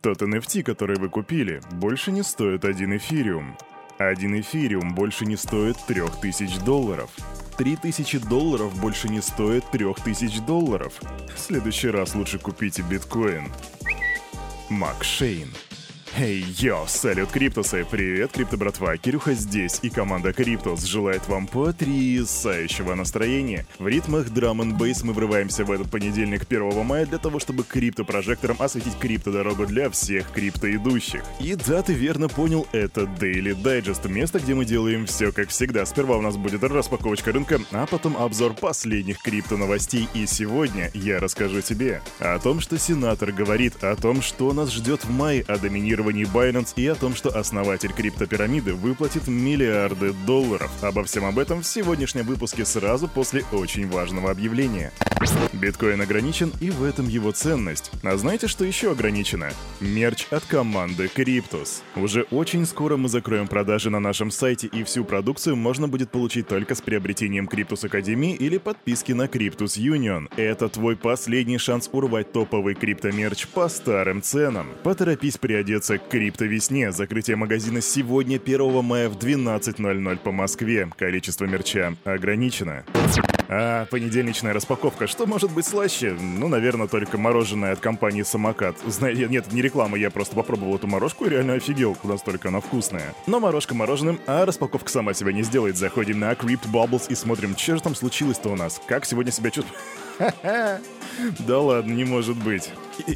Тот NFT, который вы купили, больше не стоит один эфириум. Один эфириум больше не стоит 3000 долларов. 3000 долларов больше не стоит 3000 долларов. В следующий раз лучше купите биткоин. Мак Шейн. Эй, йо, салют, Криптусы! Привет, Крипто братва! Кирюха здесь, и команда Криптус желает вам потрясающего настроения. В ритмах драм н бейс мы врываемся в этот понедельник 1 мая для того, чтобы крипто-прожектором осветить крипто-дорогу для всех крипто-идущих. И да, ты верно понял, это Daily Digest, место, где мы делаем все как всегда. Сперва у нас будет распаковочка рынка, а потом обзор последних крипто-новостей. И сегодня я расскажу тебе о том, что сенатор говорит, о том, что нас ждет в мае, о доминировании инвестировании Binance и о том, что основатель криптопирамиды выплатит миллиарды долларов. Обо всем об этом в сегодняшнем выпуске сразу после очень важного объявления. Биткоин ограничен, и в этом его ценность. А знаете, что еще ограничено? Мерч от команды Cryptos. Уже очень скоро мы закроем продажи на нашем сайте, и всю продукцию можно будет получить только с приобретением Cryptos Академии или подписки на Cryptos Union. Это твой последний шанс урвать топовый криптомерч по старым ценам. Поторопись приодеться к крипто-весне. Закрытие магазина сегодня, 1 мая в 12.00 по Москве. Количество мерча ограничено. А понедельничная распаковка, что может быть слаще? Ну, наверное, только мороженое от компании «Самокат». Знаете, нет, не реклама, я просто попробовал эту морожку и реально офигел, настолько она вкусная. Но морожка мороженым, а распаковка сама себя не сделает. Заходим на Crypt Bubbles и смотрим, что же там случилось-то у нас. Как сегодня себя чувствуем? Да ладно, не может быть.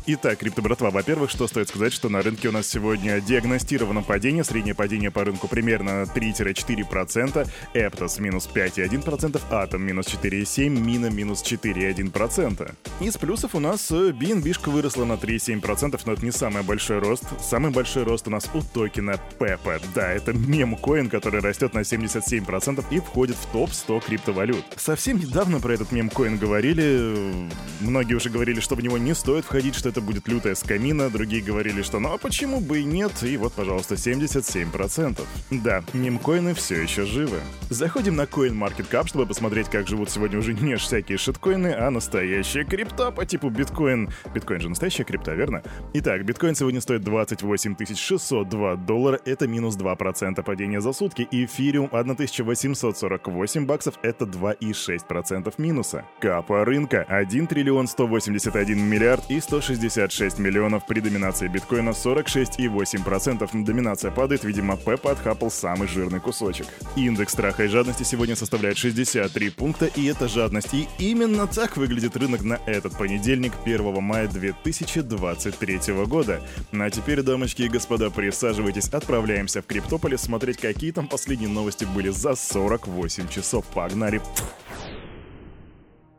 Итак, крипто братва, во-первых, что стоит сказать, что на рынке у нас сегодня диагностировано падение, среднее падение по рынку примерно 3-4%, Эптос минус 5,1%, Атом минус 4,7%, Мина минус 4,1%. Из плюсов у нас BNB выросла на 3,7%, но это не самый большой рост. Самый большой рост у нас у токена Пепа. Да, это мем-коин, который растет на 77% и входит в топ-100 криптовалют. Совсем недавно про этот мем-коин говорили, многие уже говорили, что в него не стоит входить, что это будет лютая скамина, другие говорили, что ну а почему бы и нет, и вот, пожалуйста, 77%. Да, мемкоины все еще живы. Заходим на CoinMarketCap, чтобы посмотреть, как живут сегодня уже не всякие шиткоины, а настоящая крипта по типу биткоин. Биткоин же настоящая крипта, верно? Итак, биткоин сегодня стоит 28 602 доллара, это минус 2% падения за сутки, и эфириум 1848 баксов, это 2,6% минуса. Капа рынка 1 триллион 181 миллиард и 100 166 миллионов при доминации биткоина 46,8%. Доминация падает, видимо, Пеппа отхапал самый жирный кусочек. Индекс страха и жадности сегодня составляет 63 пункта, и это жадность. И именно так выглядит рынок на этот понедельник, 1 мая 2023 года. А теперь, дамочки и господа, присаживайтесь, отправляемся в Криптополис смотреть, какие там последние новости были за 48 часов. Погнали!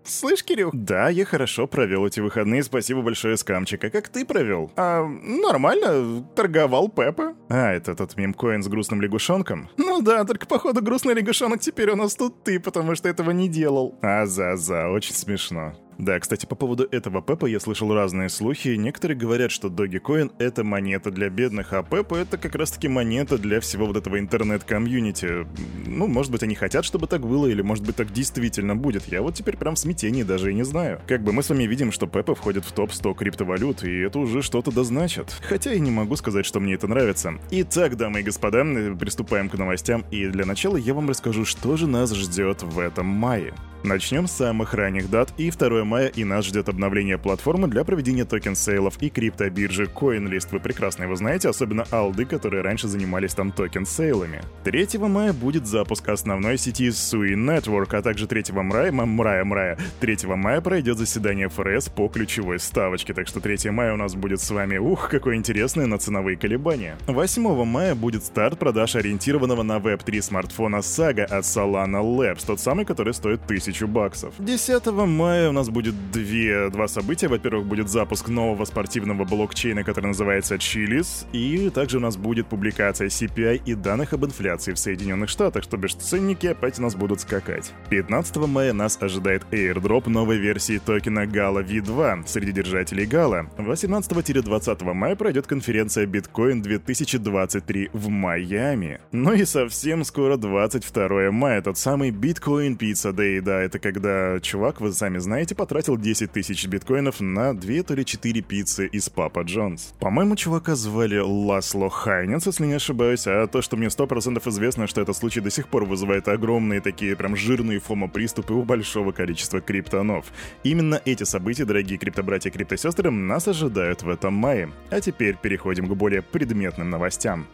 Слышь, Кирюх? Да, я хорошо провел эти выходные, спасибо большое, скамчик. А как ты провел? А, нормально, торговал Пеппа. А, это тот мемкоин с грустным лягушонком? Ну да, только походу грустный лягушонок теперь у нас тут ты, потому что этого не делал. А, за-за, очень смешно. Да, кстати, по поводу этого Пепа я слышал разные слухи. Некоторые говорят, что Dogecoin — это монета для бедных, а Пепа — это как раз-таки монета для всего вот этого интернет-комьюнити. Ну, может быть, они хотят, чтобы так было, или может быть, так действительно будет. Я вот теперь прям в смятении даже и не знаю. Как бы мы с вами видим, что Пепа входит в топ-100 криптовалют, и это уже что-то да значит. Хотя я не могу сказать, что мне это нравится. Итак, дамы и господа, приступаем к новостям, и для начала я вам расскажу, что же нас ждет в этом мае. Начнем с самых ранних дат, и 2 мая и нас ждет обновление платформы для проведения токен-сейлов и криптобиржи CoinList. Вы прекрасно его знаете, особенно олды, которые раньше занимались там токен-сейлами. 3 мая будет запуск основной сети Sui Network, а также 3 мая, мрая, мрая, 3 мая пройдет заседание ФРС по ключевой ставочке, так что 3 мая у нас будет с вами, ух, какое интересное на ценовые колебания. 8 мая будет старт продаж ориентированного на Web3 смартфона Saga от Solana Labs, тот самый, который стоит 1000 тысячу баксов. 10 мая у нас будет две, два события. Во-первых, будет запуск нового спортивного блокчейна, который называется Chili's, и также у нас будет публикация CPI и данных об инфляции в Соединенных Штатах, что бишь ценники опять у нас будут скакать. 15 мая нас ожидает airdrop новой версии токена Gala V2 среди держателей Gala. 18-20 мая пройдет конференция Bitcoin 2023 в Майами. Ну и совсем скоро 22 мая, тот самый Bitcoin Pizza Day, да, это когда чувак, вы сами знаете, потратил 10 тысяч биткоинов на 2 то ли 4 пиццы из Папа Джонс. По-моему, чувака звали Ласло Хайнец, если не ошибаюсь, а то, что мне 100% известно, что этот случай до сих пор вызывает огромные такие прям жирные фомо-приступы у большого количества криптонов. Именно эти события, дорогие криптобратья и криптосестры, нас ожидают в этом мае. А теперь переходим к более предметным новостям.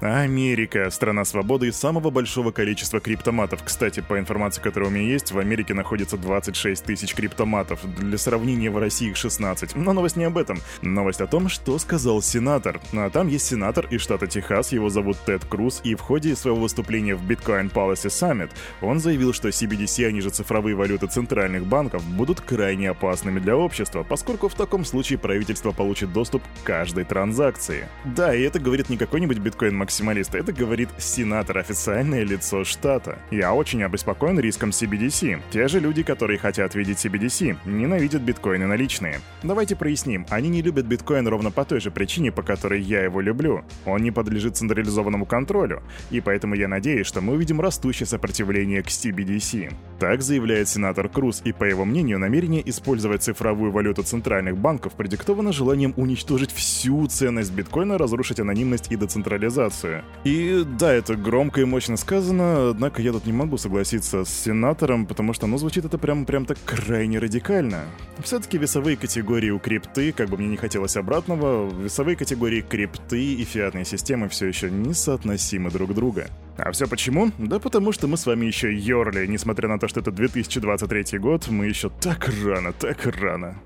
Америка — страна свободы и самого большого количества криптоматов. Кстати, по информации, которая у меня есть, в Америке находится 26 тысяч криптоматов. Для сравнения, в России их 16. Но новость не об этом. Новость о том, что сказал сенатор. А там есть сенатор из штата Техас, его зовут Тед Круз, и в ходе своего выступления в Bitcoin Policy Summit он заявил, что CBDC, они же цифровые валюты центральных банков, будут крайне опасными для общества, поскольку в таком случае правительство получит доступ к каждой транзакции. Да, и это говорит не какой-нибудь биткоин максималиста, это говорит сенатор, официальное лицо штата. Я очень обеспокоен риском CBDC. Те же люди, которые хотят видеть CBDC, ненавидят биткоины наличные. Давайте проясним, они не любят биткоин ровно по той же причине, по которой я его люблю. Он не подлежит централизованному контролю, и поэтому я надеюсь, что мы увидим растущее сопротивление к CBDC. Так заявляет сенатор Круз, и по его мнению, намерение использовать цифровую валюту центральных банков продиктовано желанием уничтожить всю ценность биткоина, разрушить анонимность и децентрализацию информацию. И да, это громко и мощно сказано, однако я тут не могу согласиться с сенатором, потому что, ну, звучит это прям, прям так крайне радикально. Все-таки весовые категории у крипты, как бы мне не хотелось обратного, весовые категории крипты и фиатной системы все еще несоотносимы друг друга. А все почему? Да потому что мы с вами еще Йорли, несмотря на то, что это 2023 год, мы еще так рано, так рано.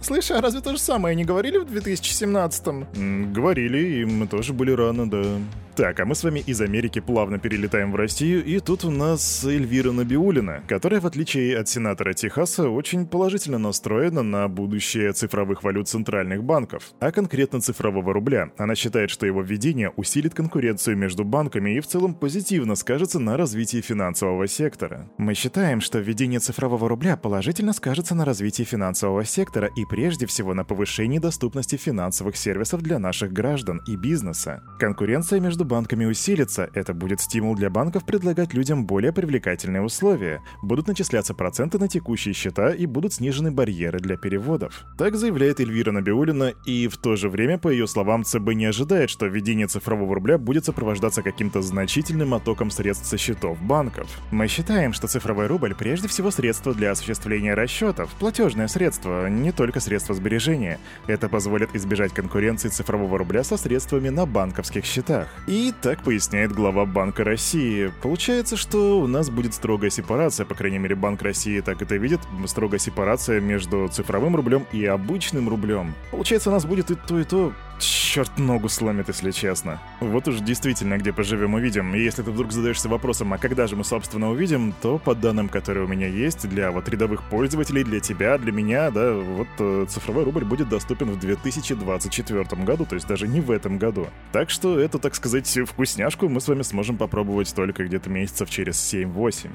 Слышь, а разве то же самое не говорили в 2017-м? Говорили, и мы тоже были рано, да. Так, а мы с вами из Америки плавно перелетаем в Россию, и тут у нас Эльвира Набиулина, которая, в отличие от сенатора Техаса, очень положительно настроена на будущее цифровых валют центральных банков, а конкретно цифрового рубля. Она считает, что его введение усилит конкуренцию между банками и в целом позитивно скажется на развитии финансового сектора. Мы считаем, что введение цифрового рубля положительно скажется на развитии финансового сектора и прежде всего на повышении доступности финансовых сервисов для наших граждан и бизнеса. Конкуренция между банками усилится, это будет стимул для банков предлагать людям более привлекательные условия, будут начисляться проценты на текущие счета и будут снижены барьеры для переводов. Так заявляет Эльвира Набиулина, и в то же время, по ее словам, ЦБ не ожидает, что введение цифрового рубля будет сопровождаться каким-то значительным оттоком средств со счетов банков. Мы считаем, что цифровой рубль прежде всего средство для осуществления расчетов, платежное средство, не только средство сбережения. Это позволит избежать конкуренции цифрового рубля со средствами на банковских счетах. И так поясняет глава Банка России. Получается, что у нас будет строгая сепарация, по крайней мере Банк России так это видит, строгая сепарация между цифровым рублем и обычным рублем. Получается, у нас будет и то, и то черт ногу сломит, если честно. Вот уж действительно, где поживем, увидим. И если ты вдруг задаешься вопросом, а когда же мы, собственно, увидим, то по данным, которые у меня есть, для вот рядовых пользователей, для тебя, для меня, да, вот э, цифровой рубль будет доступен в 2024 году, то есть даже не в этом году. Так что эту, так сказать, вкусняшку мы с вами сможем попробовать только где-то месяцев через 7-8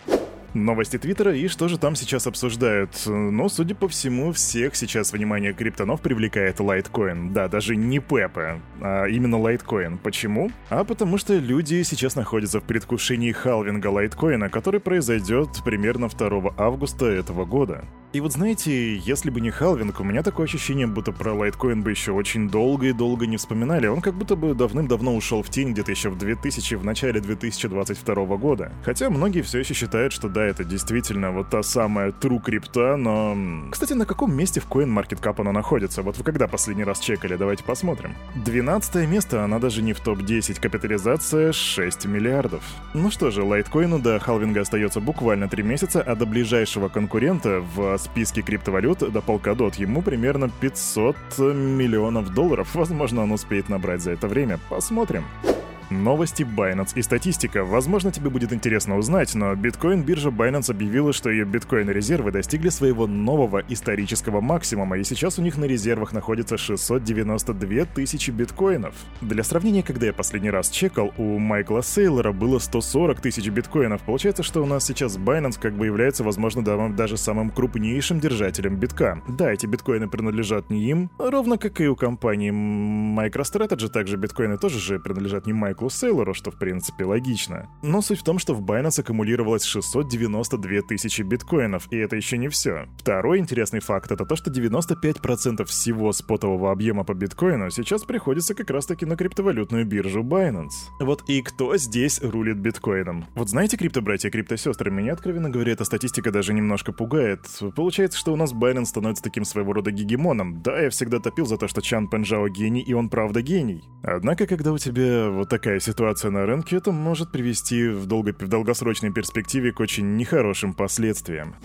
новости Твиттера и что же там сейчас обсуждают. Ну, судя по всему, всех сейчас внимание криптонов привлекает Litecoin. Да, даже не Пепе, а именно Litecoin. Почему? А потому что люди сейчас находятся в предвкушении халвинга Litecoin, который произойдет примерно 2 августа этого года. И вот знаете, если бы не халвинг, у меня такое ощущение, будто про лайткоин бы еще очень долго и долго не вспоминали. Он как будто бы давным-давно ушел в тень где-то еще в 2000, в начале 2022 года. Хотя многие все еще считают, что да, это действительно вот та самая true крипта, но... Кстати, на каком месте в CoinMarketCap она находится? Вот вы когда последний раз чекали? Давайте посмотрим. 12 место, она даже не в топ-10, капитализация 6 миллиардов. Ну что же, лайткоину до халвинга остается буквально 3 месяца, а до ближайшего конкурента в списке криптовалют до Polkadot. Ему примерно 500 миллионов долларов. Возможно, он успеет набрать за это время. Посмотрим. Новости Binance и статистика. Возможно, тебе будет интересно узнать, но биткоин-биржа Binance объявила, что ее биткоин-резервы достигли своего нового исторического максимума, и сейчас у них на резервах находится 692 тысячи биткоинов. Для сравнения, когда я последний раз чекал, у Майкла Сейлора было 140 тысяч биткоинов. Получается, что у нас сейчас Binance как бы является, возможно, даже самым крупнейшим держателем битка. Да, эти биткоины принадлежат не им, ровно как и у компании MicroStrategy, также биткоины тоже же принадлежат не Microsoft, Майклу Сейлору, что в принципе логично. Но суть в том, что в Binance аккумулировалось 692 тысячи биткоинов, и это еще не все. Второй интересный факт — это то, что 95% всего спотового объема по биткоину сейчас приходится как раз-таки на криптовалютную биржу Binance. Вот и кто здесь рулит биткоином? Вот знаете, криптобратья, криптосестры, меня, откровенно говоря, эта статистика даже немножко пугает. Получается, что у нас Binance становится таким своего рода гегемоном. Да, я всегда топил за то, что Чан Пенжао гений, и он правда гений. Однако, когда у тебя вот такая ситуация на рынке, это может привести в, долго... в долгосрочной перспективе к очень нехорошим последствиям.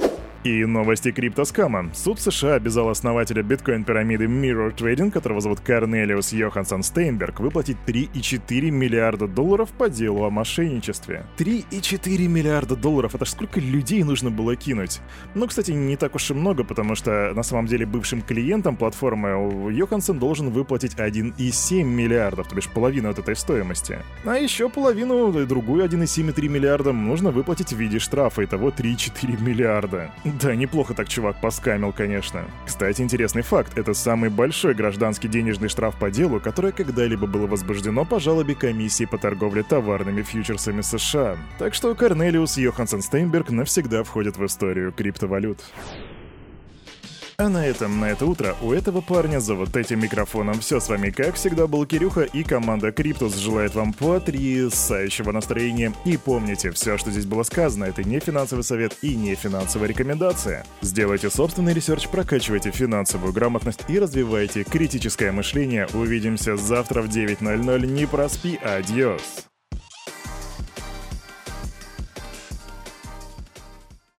И новости криптоскама. Суд США обязал основателя биткоин-пирамиды Mirror Trading, которого зовут Корнелиус Йоханссон Стейнберг, выплатить 3,4 миллиарда долларов по делу о мошенничестве. 3,4 миллиарда долларов — это ж сколько людей нужно было кинуть? Ну, кстати, не так уж и много, потому что на самом деле бывшим клиентам платформы Йоханссон должен выплатить 1,7 миллиардов, то бишь половину от этой стоимости. А еще половину, другую 1,7,3 миллиарда нужно выплатить в виде штрафа, итого 3,4 миллиарда. Да, неплохо так чувак поскамил, конечно. Кстати, интересный факт. Это самый большой гражданский денежный штраф по делу, которое когда-либо было возбуждено по жалобе комиссии по торговле товарными фьючерсами США. Так что Корнелиус Йоханссон Стейнберг навсегда входит в историю криптовалют. А на этом, на это утро, у этого парня за вот этим микрофоном все с вами, как всегда, был Кирюха и команда Криптус желает вам потрясающего настроения. И помните, все, что здесь было сказано, это не финансовый совет и не финансовая рекомендация. Сделайте собственный research, прокачивайте финансовую грамотность и развивайте критическое мышление. Увидимся завтра в 9.00. Не проспи, adiós!